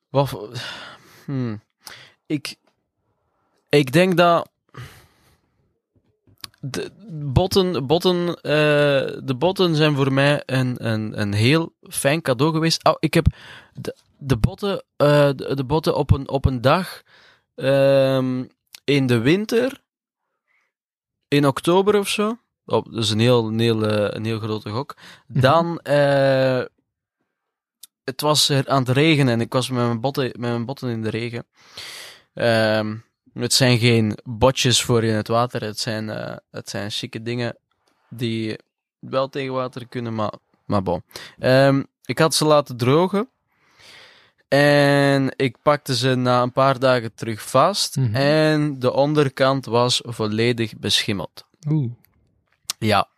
Speaker 3: wat, voor- hmm. Ik, ik denk dat de botten, botten, eh, de botten zijn voor mij een, een, een heel fijn cadeau geweest. Oh, ik heb de, de botten, eh, de, de botten op een, op een dag ehm, in de winter, in oktober of zo. Oh, dat is een heel, een heel, eh, een heel grote gok. Dan, eh, het was er aan het regenen en ik was met mijn botten, met mijn botten in de regen. Ehm, het zijn geen botjes voor in het water, het zijn, eh, het zijn chique dingen die wel tegen water kunnen, maar, maar bon. Ehm, ik had ze laten drogen. En ik pakte ze na een paar dagen terug vast.
Speaker 4: Mhm.
Speaker 3: En de onderkant was volledig beschimmeld.
Speaker 4: Oeh.
Speaker 3: Ja,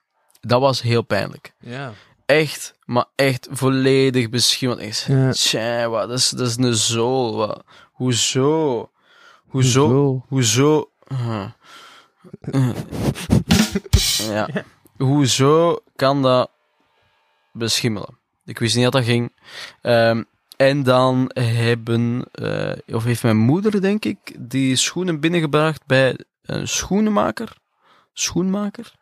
Speaker 3: dat was heel pijnlijk.
Speaker 4: Ja.
Speaker 3: Echt, maar echt volledig beschimmeld. Ik zei,
Speaker 4: Ja.
Speaker 3: tja, wat, dat, is, dat is een zool. Wat. Hoezo? Hoezo? Hoezo? Uh. ja. Hoezo kan dat beschimmelen? Ik wist niet dat dat ging. Ehm, en dan hebben, eh, of heeft mijn moeder, denk ik, die schoenen binnengebracht bij een schoenenmaker. Schoenmaker.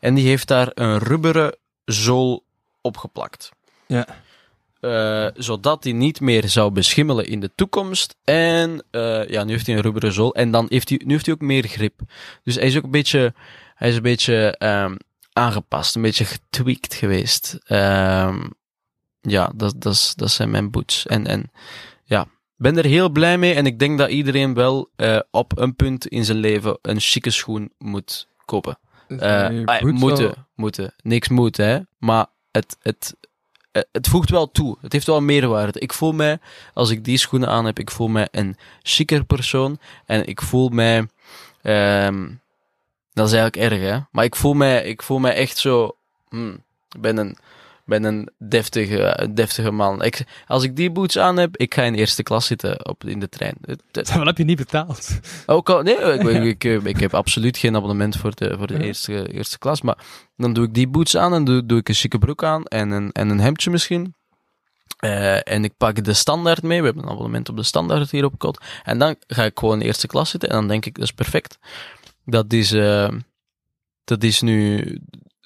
Speaker 3: En die heeft daar een rubberen zool opgeplakt.
Speaker 4: Ja.
Speaker 3: Eh, zodat hij niet meer zou beschimmelen in de toekomst. En eh, ja, nu heeft hij een rubberen zool. En dan heeft hij, nu heeft hij ook meer grip. Dus hij is ook een beetje, hij is een beetje ehm, aangepast, een beetje getweakt geweest. Ehm, ja, dat, dat, dat zijn mijn boots. En, en ja, ben er heel blij mee. En ik denk dat iedereen wel eh, op een punt in zijn leven een chique schoen moet kopen. Ah,
Speaker 4: moet
Speaker 3: moeten, moeten. Niks moet, hè. Maar het, het, het voegt wel toe. Het heeft wel meerwaarde. Ik voel mij, als ik die schoenen aan heb, ik voel mij een chiquer persoon. En ik voel mij... ehm, dat is eigenlijk erg, hè. Maar ik voel mij, ik voel mij echt zo... hmm, ik ben een, ben een deftige, deftige man. Ik, als ik die boots aan heb, ik ga in eerste klas zitten op, in de trein.
Speaker 4: Wat heb je niet betaald?
Speaker 3: ook al, nee, ik, ik, ik, ik heb absoluut geen abonnement voor de, voor de
Speaker 4: Ja.
Speaker 3: eerste, eerste klas. Maar dan doe ik die boots aan en doe, doe ik een chique broek aan en een, en een hemdje misschien. Eh, en ik pak de standaard mee. We hebben een abonnement op de standaard hier op kot. En dan ga ik gewoon in eerste klas zitten. En dan denk ik, dat is perfect. Dat is, eh, dat is nu,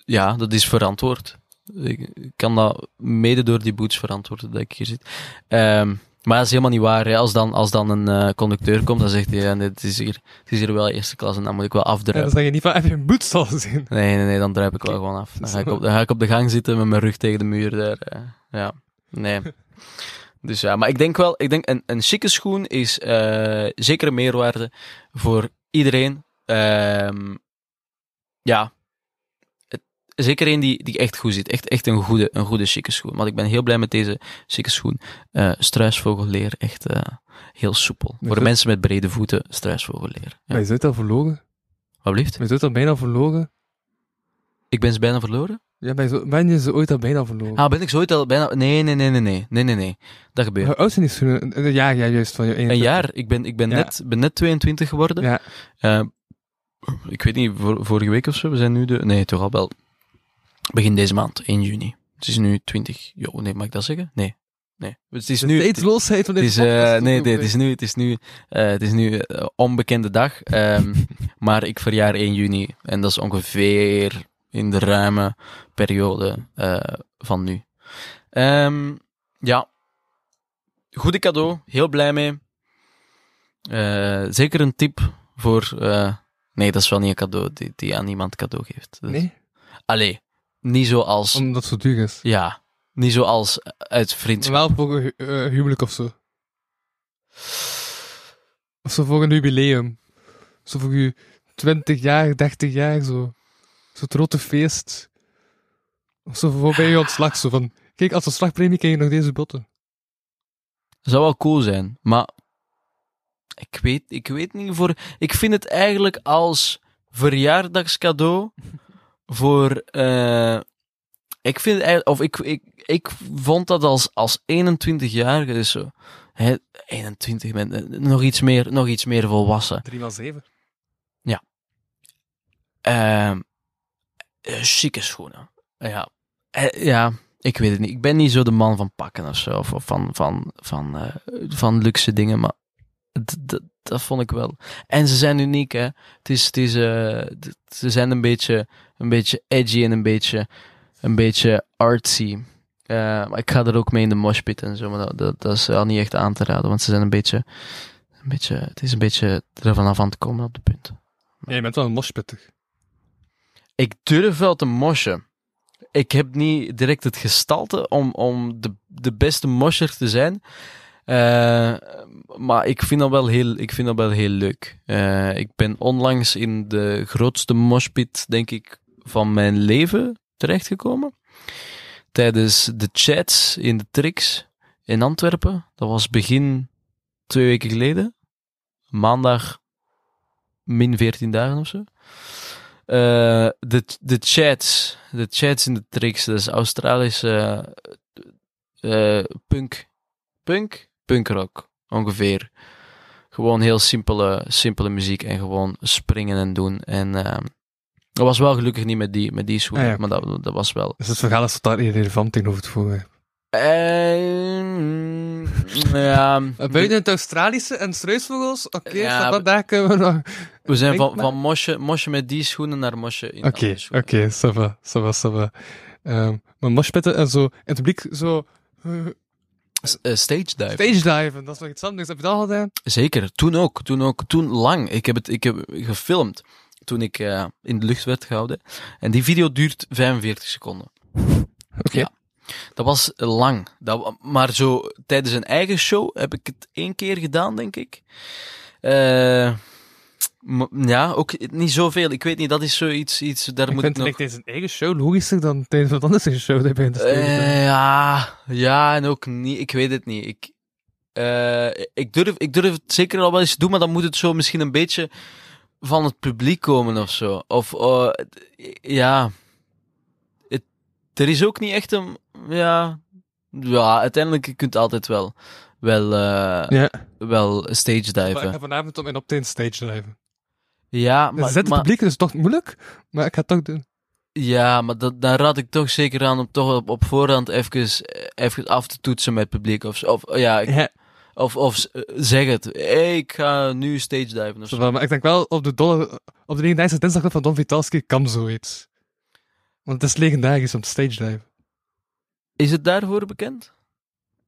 Speaker 3: ja, dat is verantwoord. Ik kan dat mede door die boots verantwoorden dat ik hier zit. Ehm, maar dat is helemaal niet waar. Hè. Als, dan, als dan een eh, conducteur komt, dan zegt hij, ja, nee, het, is hier, het is hier wel eerste klas en dan moet ik wel
Speaker 4: En
Speaker 3: afdruipen.
Speaker 4: dan zeg je niet van, heb je een boots al gezien?
Speaker 3: Nee, nee, nee, dan druip ik wel gewoon af. Dan ga ik, op, dan ga ik op de gang zitten met mijn rug tegen de muur daar. eh. ja, nee. Dus ja, maar ik denk wel, ik denk een, een chique schoen is eh, zeker een meerwaarde voor iedereen. Ehm, ja, zeker een die, die echt goed zit. Echt, echt een goede, een goede chique schoen. Want ik ben heel blij met deze chique schoen. Eh struisvogelleer, echt eh, heel soepel. Voor
Speaker 4: dat-
Speaker 3: mensen met brede voeten, struisvogelleer. Ja.
Speaker 4: Maar je zit al verloren.
Speaker 3: Wat blieft?
Speaker 4: Maar je zit al bijna verloren.
Speaker 3: Ik ben ze bijna verloren?
Speaker 4: Ja, ben je, zo, ben je ze ooit al bijna verloren?
Speaker 3: Ah, ben ik zo ooit al bijna... Nee, nee, nee, nee, nee. Nee, nee, nee. Dat gebeurt.
Speaker 4: Hoe oud zijn die schoenen? Een jaar, ja, juist. Van je
Speaker 3: Een jaar. Ik ben, ik ben,
Speaker 4: Ja.
Speaker 3: net, ben net 22 geworden.
Speaker 4: Ja.
Speaker 3: Eh, ik weet niet, vor- vorige week of zo. We zijn nu de... Nee, toch al wel. Begin deze maand, 1 juni. Het is nu 20. Jo, nee, mag ik dat zeggen? Nee. Nee. Het is nu.
Speaker 4: tijdsloosheid van
Speaker 3: Het
Speaker 4: dit
Speaker 3: is, eh, nee, het is nu, het is nu, eh, het is nu eh, onbekende dag. ehm, maar ik verjaar 1 juni. En dat is ongeveer in de ruime periode van nu. Ehm, ja. Goede cadeau. Heel blij mee. Zeker een tip voor... nee, dat is wel niet een cadeau die, die aan iemand cadeau geeft. Dus-
Speaker 4: Nee,
Speaker 3: Allee, niet zoals...
Speaker 4: omdat het zo duur is.
Speaker 3: Ja, niet zoals uit vriendschap.
Speaker 4: Wel voor een hu- eh, huwelijk of zo. Of zo voor een jubileum. Zo voor je 20 jaar, 30 jaar, zo. Zo'n grote feest. Of zo voor bij je ontslag, zo van... Kijk, als ontslagpremie krijg je nog deze botten.
Speaker 3: Zou wel cool zijn, maar ik weet, ik weet niet voor. Ik vind het eigenlijk als verjaardagscadeau voor. eh, ik vind eigenlijk, of ik, ik, ik vond dat als, als 21-jarige, dus zo. Hè, 21, met, eh, nog, iets meer, nog iets meer volwassen.
Speaker 4: 3 x 7.
Speaker 3: Ehm eh, chique schoenen. Ja. Ja, ik weet het niet. Ik ben niet zo de man van pakken of zo. Of, van, van, van, van luxe dingen, maar d- d- dat vond ik wel. En ze zijn uniek, hè. Het is, het is, d- ze zijn een beetje, een beetje edgy en een beetje, een beetje artsy. Eh, maar ik ga er ook mee in de moshpit en zo, maar dat, dat, dat is wel niet echt aan te raden, want ze zijn een beetje, een beetje, het is een beetje ervan af aan te komen op de punt.
Speaker 4: Ja, je bent wel een moshpittig.
Speaker 3: Ik durf wel te moshen. Ik heb niet direct het gestalte om, om de, de beste mosher te zijn. Eh, maar ik vind dat wel heel, ik vind dat wel heel leuk. Eh, ik ben onlangs in de grootste moshpit, denk ik, van mijn leven terechtgekomen. Tijdens de chats in de Trix in Antwerpen. Dat was begin twee weken geleden. Maandag min 14 dagen of zo. Eh, de, de chats, de chats in de tricks, dat is Australische eh, punk, punk, punkrock ongeveer. Gewoon heel simpele, simpele muziek en gewoon springen en doen. En eh, dat was wel gelukkig niet met die, met die schoenen,
Speaker 4: Ah, ja.
Speaker 3: maar dat, dat was wel.
Speaker 4: Dus het verhaal is totaal irrelevant tegenover het vorige.
Speaker 3: Eh, mm, ja,
Speaker 4: Uh, buiten het Australische en struisvogels, oké,
Speaker 3: Ja,
Speaker 4: ja, daar kunnen we nog...
Speaker 3: we zijn van, van mosje, mosje met die schoenen naar mosje in
Speaker 4: Oké,
Speaker 3: andere schoenen.
Speaker 4: oké, ça va, ça va, ça va. Ehm, maar moshpitten en zo, in het publiek zo... eh,
Speaker 3: eh, stage dive.
Speaker 4: stage diven, dat is nog iets anders. Heb je dat al gedaan?
Speaker 3: Zeker, toen ook. Toen ook. Toen lang. Ik heb het ik heb gefilmd toen ik eh, in de lucht werd gehouden. En die video duurt 45 seconden.
Speaker 4: Oké.
Speaker 3: Ja. Dat was lang. Dat, maar zo tijdens een eigen show heb ik het één keer gedaan, denk ik. Eh, ja, ook niet zoveel. Ik weet niet, dat is zoiets, iets, daar
Speaker 4: Ik
Speaker 3: moet
Speaker 4: vind
Speaker 3: ik nog...
Speaker 4: het tijdens een eigen show logischer dan tijdens wat anders een show dat je.
Speaker 3: Eh, ja, ja, en ook niet. Ik weet het niet. Ik, ik, durf, ik durf het zeker al wel eens te doen, maar dan moet het zo misschien een beetje van het publiek komen of zo. Of, eh, ja. Het, er is ook niet echt een, ja. Ja, uiteindelijk je kunt altijd wel, wel, eh,
Speaker 4: ja,
Speaker 3: wel stage
Speaker 4: maar ik
Speaker 3: diven.
Speaker 4: ga vanavond op mijn opteen stage diven.
Speaker 3: Ja,
Speaker 4: Maar, Zet het
Speaker 3: maar,
Speaker 4: publiek, dat is toch moeilijk, maar ik ga het toch doen.
Speaker 3: ja, maar dat, daar raad ik toch zeker aan om toch op, op voorhand even, even af te toetsen met het publiek. Of, of ja, ik-
Speaker 4: Ja,
Speaker 3: Of, of zeg het. Hey, ik ga nu stage diven of
Speaker 4: zo maar ik denk wel op de, dolle, op de legendarische dinsdag van Don Vitalski kan zoiets. Want het is legendarisch om te stage diven.
Speaker 3: Is het daarvoor bekend?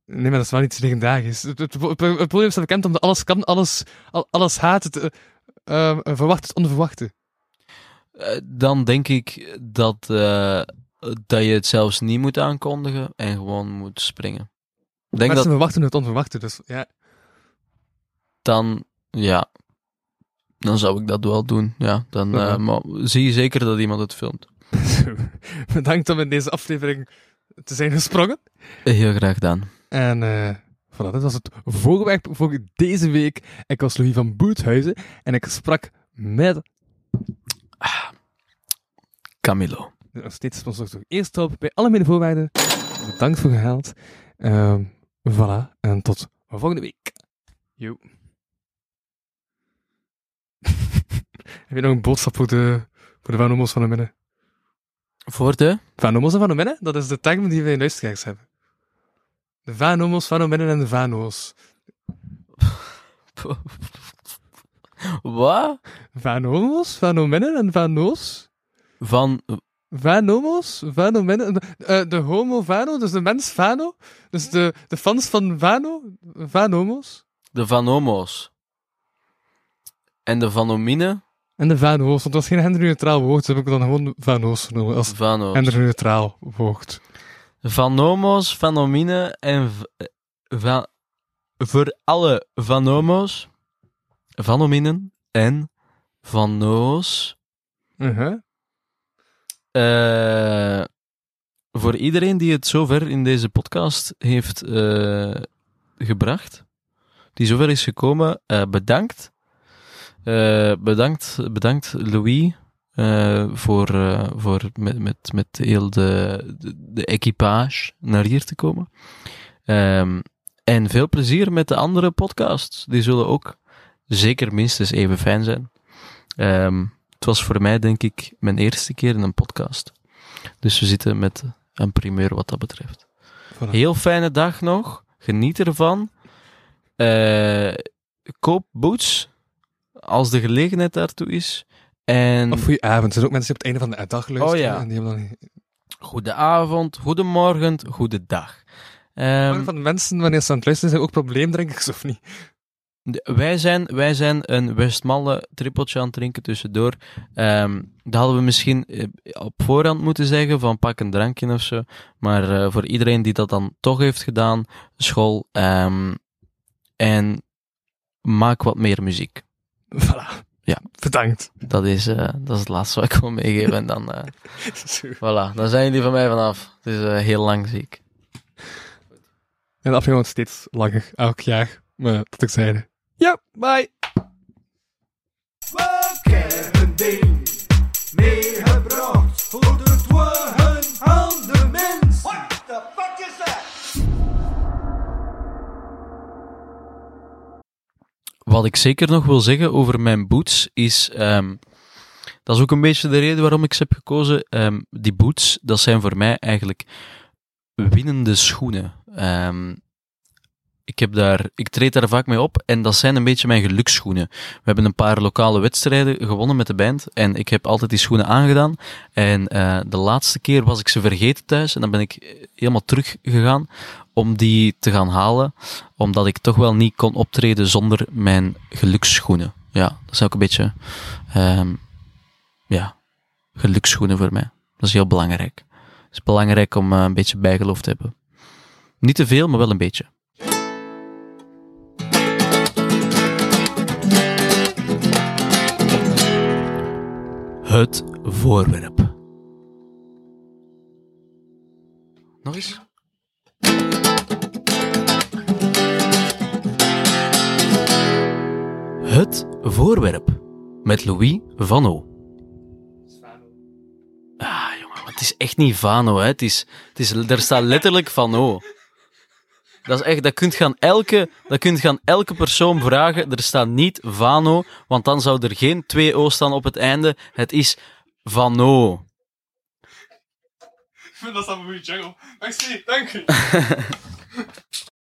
Speaker 4: Nee, maar dat is wel iets legendarisch. Het, het, het, het podium staat bekend omdat alles kan, alles, al- alles haat, het, eh, verwacht het onverwachte.
Speaker 3: Eh, dan denk ik dat, dat je het zelfs niet moet aankondigen en gewoon moet springen. Denk
Speaker 4: Mensen
Speaker 3: dat
Speaker 4: verwachten het onverwachte, dus ja.
Speaker 3: dan, ja, dan zou ik dat wel doen. Ja, dan eh, maar zie je zeker dat iemand het filmt.
Speaker 4: Bedankt om in deze aflevering te zijn gesprongen.
Speaker 3: Heel graag gedaan.
Speaker 4: En eh voilà, dat was het voorwerp voor deze week. Ik was Louis van Boethuizen en ik sprak met...
Speaker 3: Camilo.
Speaker 4: Nog steeds sponsor door Eerst op bij alle medevoorwaarden. Bedankt voor gehaald. Ehm voilà, en tot volgende week. Yo. Heb je nog een boodschap voor de, voor de Vanomo's van de midden?
Speaker 3: Voor de...
Speaker 4: Van homos en van hominnen, dat is de term die wij in luisteraars hebben. De van homos, van hominnen en de vano's.
Speaker 3: Wat?
Speaker 4: Van homos, van hominnen en vano's.
Speaker 3: Van...
Speaker 4: Van homos, van hominnen. eh, de homo vano, dus de mens vano. Dus de, de fans van vano, van homo's.
Speaker 3: De Van Homo's. En de Vanomine.
Speaker 4: En de vano's, want het was geen genderneutraal woord, dus heb ik dan gewoon vano's genomen als
Speaker 3: Vano's.
Speaker 4: genderneutraal woord.
Speaker 3: Van Homo's, Vanomine en... eh, Van... Voor alle Van Homo's, Vanominen en Vano's.
Speaker 4: Uh-huh.
Speaker 3: Eh, voor iedereen die het zover in deze podcast heeft eh, gebracht, die zover is gekomen, eh, bedankt. Bedankt. Bedankt, Louis, voor, voor met, met, met heel de, de, de equipage naar hier te komen. Ehm, en veel plezier met de andere podcasts. Die zullen ook zeker minstens even fijn zijn. Ehm, het was voor mij, denk ik, mijn eerste keer in een podcast. Dus we zitten met een primeur wat dat betreft.
Speaker 4: Voilà.
Speaker 3: Heel fijne dag nog. Geniet ervan. Eh, koop boots als de gelegenheid daartoe is. En
Speaker 4: Of goeie avond. Er zijn ook mensen die op het einde van de dag luisteren.
Speaker 3: Oh ja.
Speaker 4: En die hebben dan niet...
Speaker 3: goede avond, goedemorgen, goede dag. Ehm,
Speaker 4: van de mensen, wanneer ze aan het luisteren zijn, ook probleemdrinkers of niet?
Speaker 3: Wij, zijn, wij zijn een Westmalle trippeltje aan het drinken tussendoor. Ehm dat hadden we misschien eh, op voorhand moeten zeggen, van pak een drankje of zo. Maar eh, voor iedereen die dat dan toch heeft gedaan, school. ehm, en maak wat meer muziek.
Speaker 4: Voilà.
Speaker 3: Ja.
Speaker 4: Bedankt.
Speaker 3: Dat is, eh, dat is het laatste wat ik wil meegeven. En dan, eh, voilà, dan zijn jullie van mij vanaf. Het is heel lang ziek.
Speaker 4: En de aflevering wordt steeds langer, elk jaar. Maar dat ik zeide. Ja, bye.
Speaker 1: Mens. What the fuck is that?
Speaker 3: Wat ik zeker nog wil zeggen over mijn boots is. ehm, dat is ook een beetje de reden waarom ik ze heb gekozen. Ehm, die boots, dat zijn voor mij eigenlijk winnende schoenen. Ehm, ik, heb daar, ik treed daar vaak mee op en dat zijn een beetje mijn geluksschoenen. We hebben een paar lokale wedstrijden gewonnen met de band en ik heb altijd die schoenen aangedaan. En eh, de laatste keer was ik ze vergeten thuis en dan ben ik eh, helemaal teruggegaan om die te gaan halen omdat ik toch wel niet kon optreden zonder mijn geluksschoenen. Ja, dat is ook een beetje, ehm, ja, geluksschoenen voor mij. Dat is heel belangrijk. Het is belangrijk om eh, een beetje bijgeloof te hebben. Niet te veel, maar wel een beetje. Het voorwerp. Nog eens? Het voorwerp. Met Louis van O. Ah, jongen, het is echt niet Vano, hè. Het is, het is, er staat letterlijk van O. Dat is echt, dat kunt gaan elke, dat kunt gaan elke persoon vragen. Er staat niet Vano, want dan zou er geen twee O staan op het einde. Het is Vano.
Speaker 4: Dat is een goede jungle. Merci, dank u.